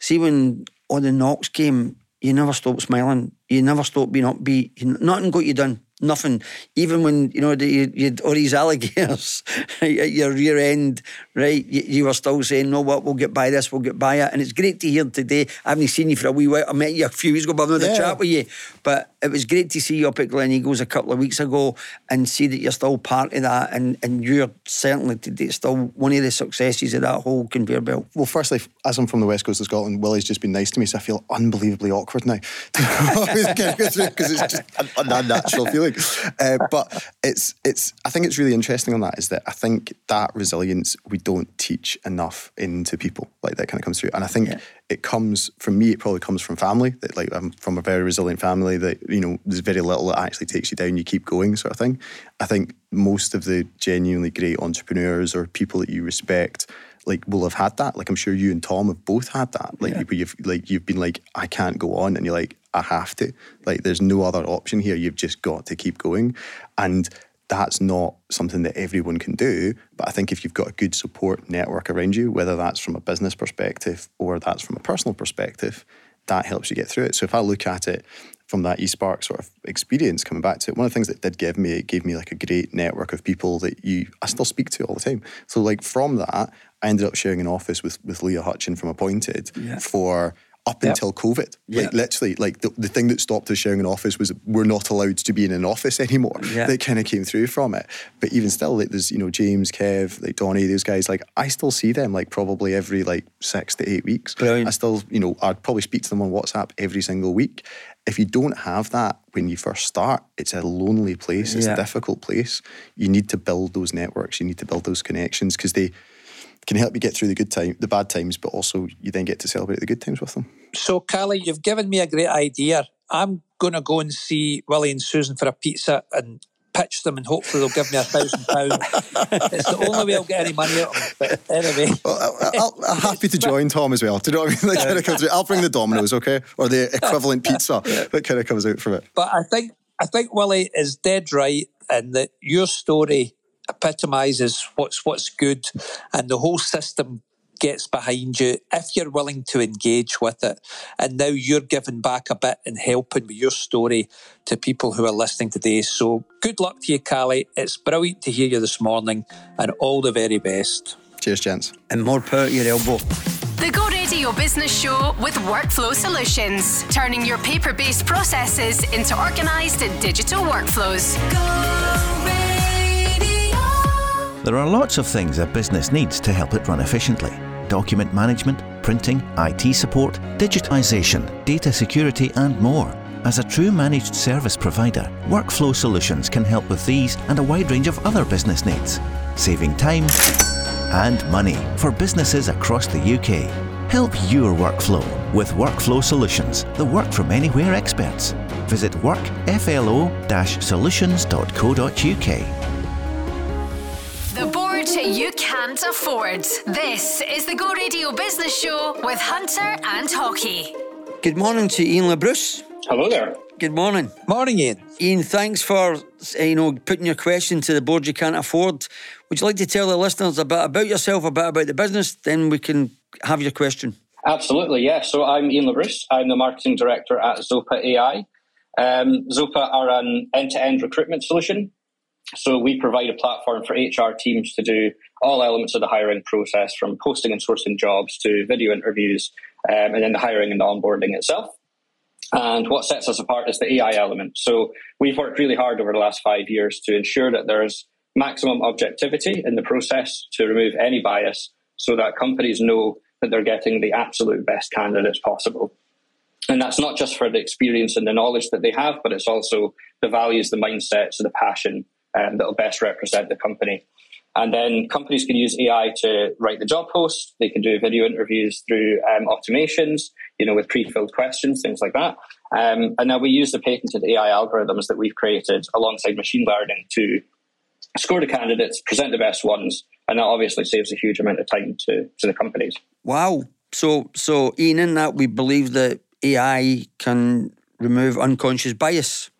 See, when all the knocks came, you never stopped smiling. You never stopped being upbeat. You, nothing got you done. Nothing. Even when, you know, the, you, you had all these alligators right, at your rear end, right? You, you, were still saying, no, what, we'll get by this, we'll get by it. And it's great to hear today. I haven't seen you for a wee while. I met you a few weeks ago, but I've had a chat with you. But it was great to see you up at Gleneagles a couple of weeks ago and see that you're still part of that. And, and you're certainly today still one of the successes of that whole conveyor belt. Well, firstly, as I'm from the west coast of Scotland, Willie's just been nice to me, so I feel unbelievably awkward now. Because it's just an unnatural feeling. Uh, but it's it's I think it's really interesting on that is that I think that resilience we don't teach enough into people like that kind of comes through, and I think yeah. It comes from me. It probably comes from family. That like I'm from a very resilient family. That you know there's very little that actually takes you down. You keep going, sort of thing. I think most of the genuinely great entrepreneurs or people that you respect like will have had that. Like I'm sure you and Tom have both had that. Like yeah. you've like you've been like I can't go on, and you're like I have to. Like there's no other option here. You've just got to keep going, and that's not something that everyone can do. But I think if you've got a good support network around you, whether that's from a business perspective or that's from a personal perspective, that helps you get through it. So if I look at it from that eSpark sort of experience coming back to it, one of the things that did give me, it gave me like a great network of people that you I still speak to all the time. So like from that, I ended up sharing an office with with Leah Hutcheon from Appointedd yeah. for up yep. until COVID. Yep. Like literally, like the, the thing that stopped us sharing an office was we're not allowed to be in an office anymore. Yep. That kind of came through from it. But even still, like there's, you know, James, Kev, like Donnie, those guys, like I still see them like probably every like six to eight weeks. Brilliant. I still, you know, I'd probably speak to them on WhatsApp every single week. If you don't have that when you first start, it's a lonely place. It's a difficult place. You need to build those networks. You need to build those connections because they can help you get through the good time, the bad times, but also you then get to celebrate the good times with them. So, Cally, you've given me a great idea. I'm going to go and see Willie and Susan for a pizza and pitch them, and hopefully they'll give me a thousand pounds. It's the only way I'll get any money out of them. But anyway, well, i am happy to join Tom as well. Do you know what I mean? That kind of comes I'll bring the Dominoes, okay, or the equivalent pizza that kind of comes out from it. But I think I think Willie is dead right in that your story epitomizes what's what's good, and the whole system gets behind you if you're willing to engage with it. And now you're giving back a bit and helping with your story to people who are listening today. So good luck to you, Cally. It's brilliant to hear you this morning, and all the very best. Cheers, gents. And more power to your elbow. The Go Radio Business Show with Workflow Solutions, turning your paper based processes into organised and digital workflows. There are lots of things a business needs to help it run efficiently document management, printing, IT support, digitisation, data security, and more. As a true managed service provider, Workflow Solutions can help with these and a wide range of other business needs, saving time and money for businesses across the UK. Help your workflow with Workflow Solutions, the work from anywhere experts. Visit workflo-solutions.co.uk you can't afford. This is the Go Radio Business Show with Hunter and Haughey. Good morning to Ian LaBruce. Hello there. Good morning. Morning, Ian. Ian, thanks for you know putting your question to the board you can't afford. Would you like to tell the listeners a bit about yourself, a bit about the business? Then we can have your question. Absolutely, yeah. So I'm Ian LaBruce. I'm the marketing director at Zopa AI. Um, Zopa are an end-to-end recruitment solution so we provide a platform for HR teams to do all elements of the hiring process, from posting and sourcing jobs to video interviews, um, and then the hiring and onboarding itself. And what sets us apart is the AI element. So we've worked really hard over the last five years to ensure that there's maximum objectivity in the process to remove any bias so that companies know that they're getting the absolute best candidates possible. And that's not just for the experience and the knowledge that they have, but it's also the values, the mindsets, the passion um, that will best represent the company. And then companies can use AI to write the job post. They can do video interviews through um, automations, you know, with pre-filled questions, things like that. Um, and now we use the patented AI algorithms that we've created alongside machine learning to score the candidates, present the best ones, and that obviously saves a huge amount of time to, to the companies. Wow. So, so Ian, in that we believe that AI can remove unconscious bias.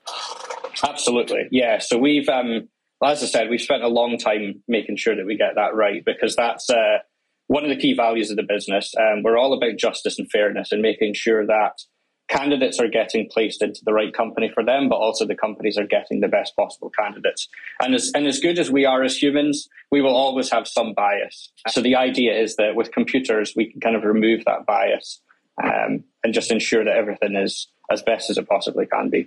Absolutely, yeah. So we've um, as I said, we've spent a long time making sure that we get that right because that's uh, one of the key values of the business. Um, we're all about justice and fairness and making sure that candidates are getting placed into the right company for them, but also the companies are getting the best possible candidates. And as, and as good as we are as humans, we will always have some bias. So the idea is that with computers, we can kind of remove that bias um, and just ensure that everything is as best as it possibly can be.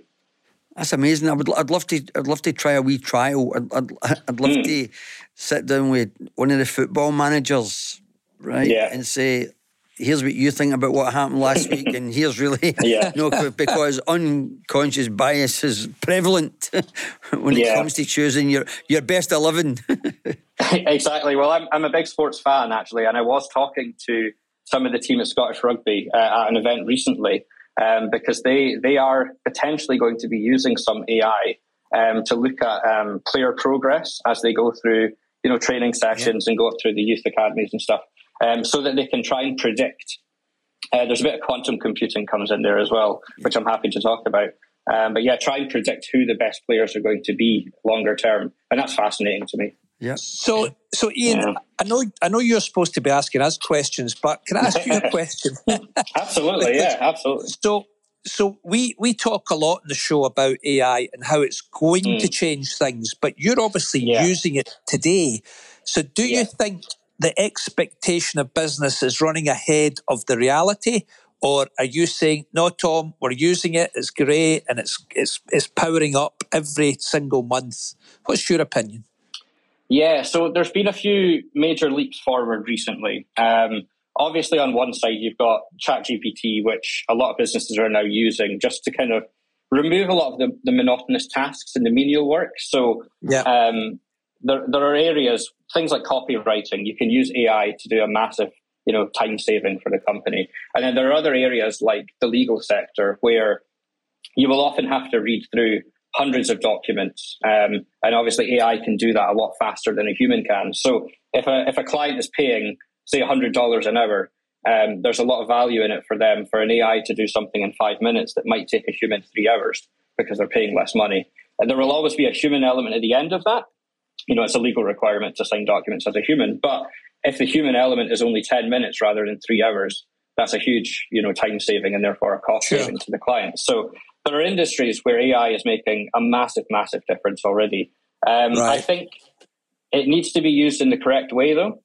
That's amazing. I would. I'd love to. I'd love to try a wee trial. I'd. I'd, I'd love mm. to sit down with one of the football managers, right? Yeah. And say, here's what you think about what happened last week, and here's really yeah. no because unconscious bias is prevalent when yeah. it comes to choosing your your best eleven. exactly. Well, I'm I'm a big sports fan actually, and I was talking to some of the team at Scottish Rugby uh, at an event recently um, because they they are potentially going to be using some AI um, to look at um, player progress as they go through you know training sessions yeah. and go up through the youth academies and stuff um, so that they can try and predict. Uh, there's a bit of quantum computing comes in there as well, which I'm happy to talk about. Um, but yeah, try and predict who the best players are going to be longer term, and that's fascinating to me. Yeah. So, so Ian, yeah. I know, I know you're supposed to be asking us questions, but can I ask you a question? absolutely, yeah, absolutely. So, so we we talk a lot in the show about AI and how it's going mm. to change things, but you're obviously yeah. using it today. So, do yeah. you think the expectation of business is running ahead of the reality? Or are you saying, no, Tom, we're using it, it's great, and it's it's it's powering up every single month? What's your opinion? Yeah, so there's been a few major leaps forward recently. Um, obviously, on one side, you've got ChatGPT, which a lot of businesses are now using just to kind of remove a lot of the, the monotonous tasks and the menial work. So yeah. um, there, there are areas, things like copywriting, you can use AI to do a massive, you know, time saving for the company. And then there are other areas like the legal sector where you will often have to read through hundreds of documents. Um, and obviously AI can do that a lot faster than a human can. So if a, if a client is paying, say $100 an hour, um, there's a lot of value in it for them for an AI to do something in five minutes that might take a human three hours because they're paying less money. And there will always be a human element at the end of that, you know, it's a legal requirement to sign documents as a human. But if the human element is only 10 minutes rather than three hours, that's a huge, you know, time saving and therefore a cost saving to the client. So there are industries where AI is making a massive, massive difference already. Um, right. I think it needs to be used in the correct way, though.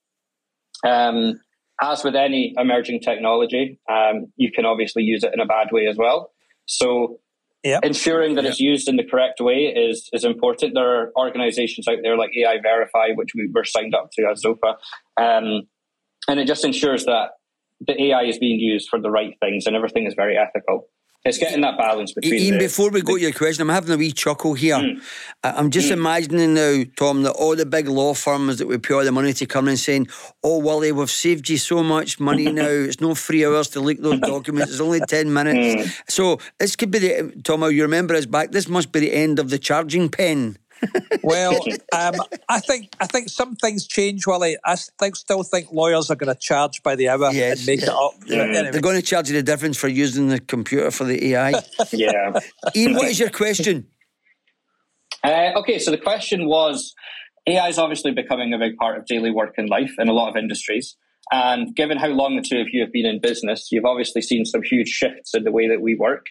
Um, as with any emerging technology, um, you can obviously use it in a bad way as well. So Yep. Ensuring that yep. it's used in the correct way is is important. There are organisations out there like AI Verify, which we were signed up to as Zopa, um, and it just ensures that the AI is being used for the right things and everything is very ethical. It's getting that balance between. Ian, the, before we go to your question, I'm having a wee chuckle here. Mm. I'm just mm. imagining now, Tom, that all the big law firms that we pay all the money to come in saying, "Oh, Wally, we've saved you so much money now. It's no three hours to leak those documents. It's only ten minutes." Mm. So this could be the Tom. You remember us back. This must be the end of the charging pen well, um, I think I think some things change, Willie. I think, still think lawyers are going to charge by the hour yes, and make it up. Yeah. Anyway. They're going to charge you the difference for using the computer for the AI. yeah. Ian, what is your question? Uh, okay, so the question was AI is obviously becoming a big part of daily work and life in a lot of industries. And given how long the two of you have been in business, you've obviously seen some huge shifts in the way that we work.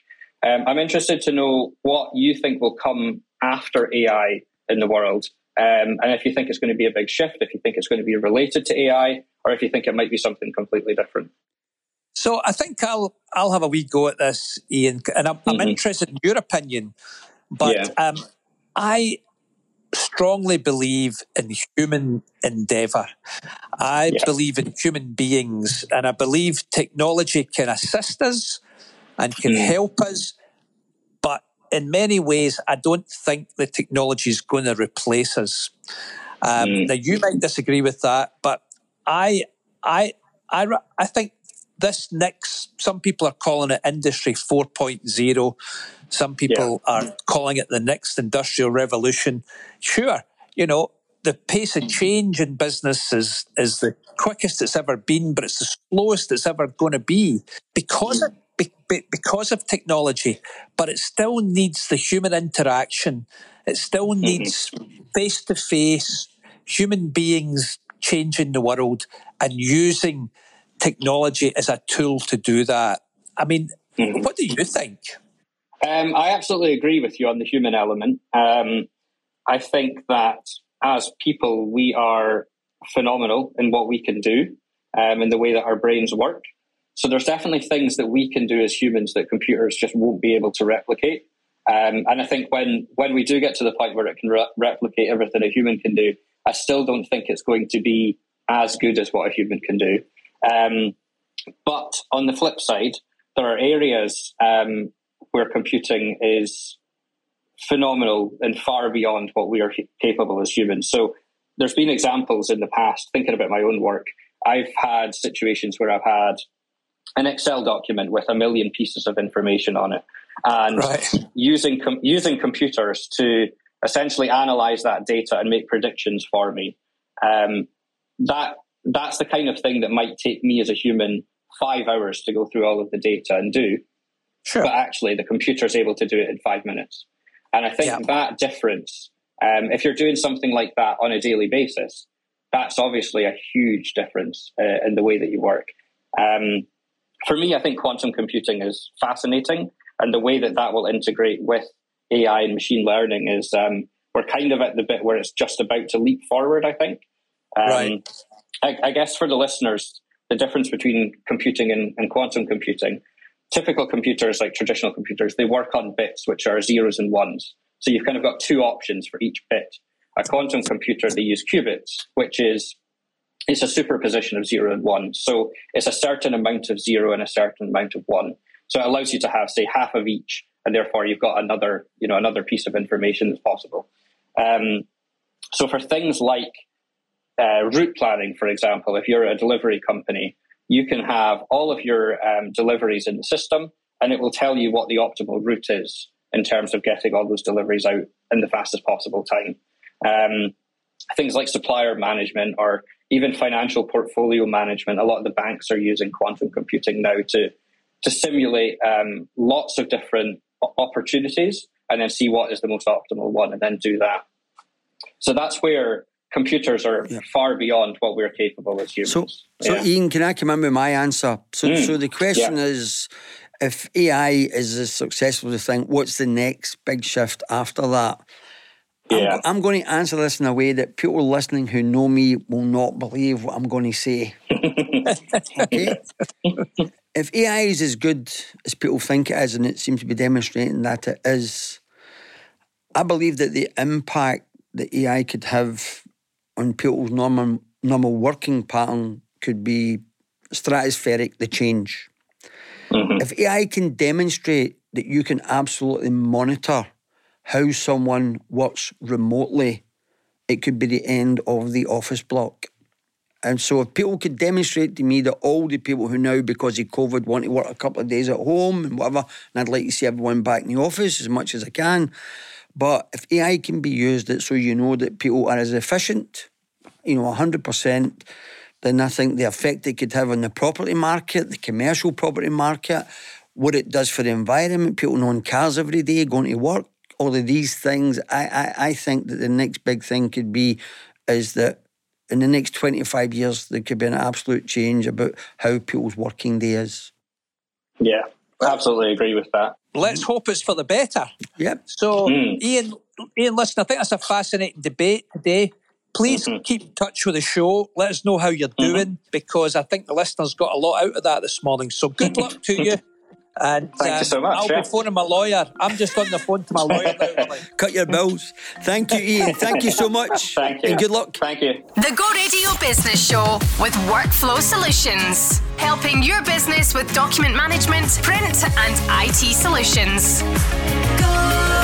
Um, I'm interested to know what you think will come after AI in the world. Um, and if you think it's going to be a big shift, if you think it's going to be related to AI, or if you think it might be something completely different. So I think I'll I'll have a wee go at this, Ian, and I'm, mm-hmm. I'm interested in your opinion. But yeah. um, I strongly believe in human endeavour. I yeah. believe in human beings, and I believe technology can assist us and can mm. help us in many ways, I don't think the technology is going to replace us. Um, mm. Now, you might disagree with that, but I, I, I, I think this next. Some people are calling it Industry 4.0. Some people yeah. are calling it the next industrial revolution. Sure, you know the pace of change in business is is the quickest it's ever been, but it's the slowest it's ever going to be because mm. of be, be, because of technology, but it still needs the human interaction. It still Mm-hmm. needs face to face human beings changing the world and using technology as a tool to do that. I mean, Mm-hmm. what do you think? Um, I absolutely agree with you on the human element. Um, I think that as people, we are phenomenal in what we can do um, in the way that our brains work. So there's definitely things that we can do as humans that computers just won't be able to replicate. Um, and I think when when we do get to the point where it can re- replicate everything a human can do, I still don't think it's going to be as good as what a human can do. Um, but on the flip side, there are areas um, where computing is phenomenal and far beyond what we are capable as humans. So there's been examples in the past, thinking about my own work, I've had situations where I've had an Excel document with a million pieces of information on it, and Right. using com- using computers to essentially analyze that data and make predictions for me. Um, that that's the kind of thing that might take me as a human five hours to go through all of the data and do, Sure. but actually the computer is able to do it in five minutes. And I think Yeah. that difference, um, if you're doing something like that on a daily basis, that's obviously a huge difference uh, in the way that you work. Um, for me, I think quantum computing is fascinating, and the way that that will integrate with AI and machine learning is um, we're kind of at the bit where it's just about to leap forward. I think. Um, Right. I, I guess for the listeners, the difference between computing and, and quantum computing, typical computers like traditional computers, they work on bits which are zeros and ones. So you've kind of got two options for each bit. A quantum computer, they use qubits, which is it's a superposition of zero and one. So it's a certain amount of zero and a certain amount of one. So it allows you to have, say, half of each, and therefore you've got another, you know, another piece of information that's possible. Um, so for things like uh, route planning, for example, if you're a delivery company, you can have all of your um, deliveries in the system, and it will tell you what the optimal route is in terms of getting all those deliveries out in the fastest possible time. Um, things like supplier management or even financial portfolio management. A lot of the banks are using quantum computing now to to simulate um, lots of different opportunities and then see what is the most optimal one and then do that. So that's where computers are far beyond what we're capable as humans. So, so Yeah. Ian, can I come in with my answer? So, Mm, so the question yeah. is, if AI is as successful as I think, what's the next big shift after that? I'm, I'm going to answer this in a way that people listening who know me will not believe what I'm going to say. okay? if AI is as good as people think it is, and it seems to be demonstrating that it is, I believe that the impact that AI could have on people's normal, normal working pattern could be stratospheric, the change. Mm-hmm. If AI can demonstrate that you can absolutely monitor how someone works remotely, it could be the end of the office block. And so, if people could demonstrate to me that all the people who now, because of COVID, want to work a couple of days at home and whatever, and I'd like to see everyone back in the office as much as I can. But if AI can be used so you know that people are as efficient, you know, 100%, then I think the effect it could have on the property market, the commercial property market, what it does for the environment, people knowing cars every day, going to work, all of these things, I, I, I think that the next big thing could be is that in the next 25 years, there could be an absolute change about how people's working day is. yeah, absolutely agree with that. Let's hope it's for the better. Yep. So, Mm. Ian, Ian, listen, I think that's a fascinating debate today. Please Mm-hmm. keep in touch with the show. Let us know how you're doing because I think the listeners got a lot out of that this morning. So, good luck to you. And Thank you um, so much, I'll yeah. be phoning my lawyer. I'm just on the phone to my lawyer now. Willie. Cut your bills. Thank you, Ian. Thank you so much. Thank you. And good luck. Thank you. The Go Radio Business Show with Workflow Solutions. Helping your business with document management, print, and IT solutions. Go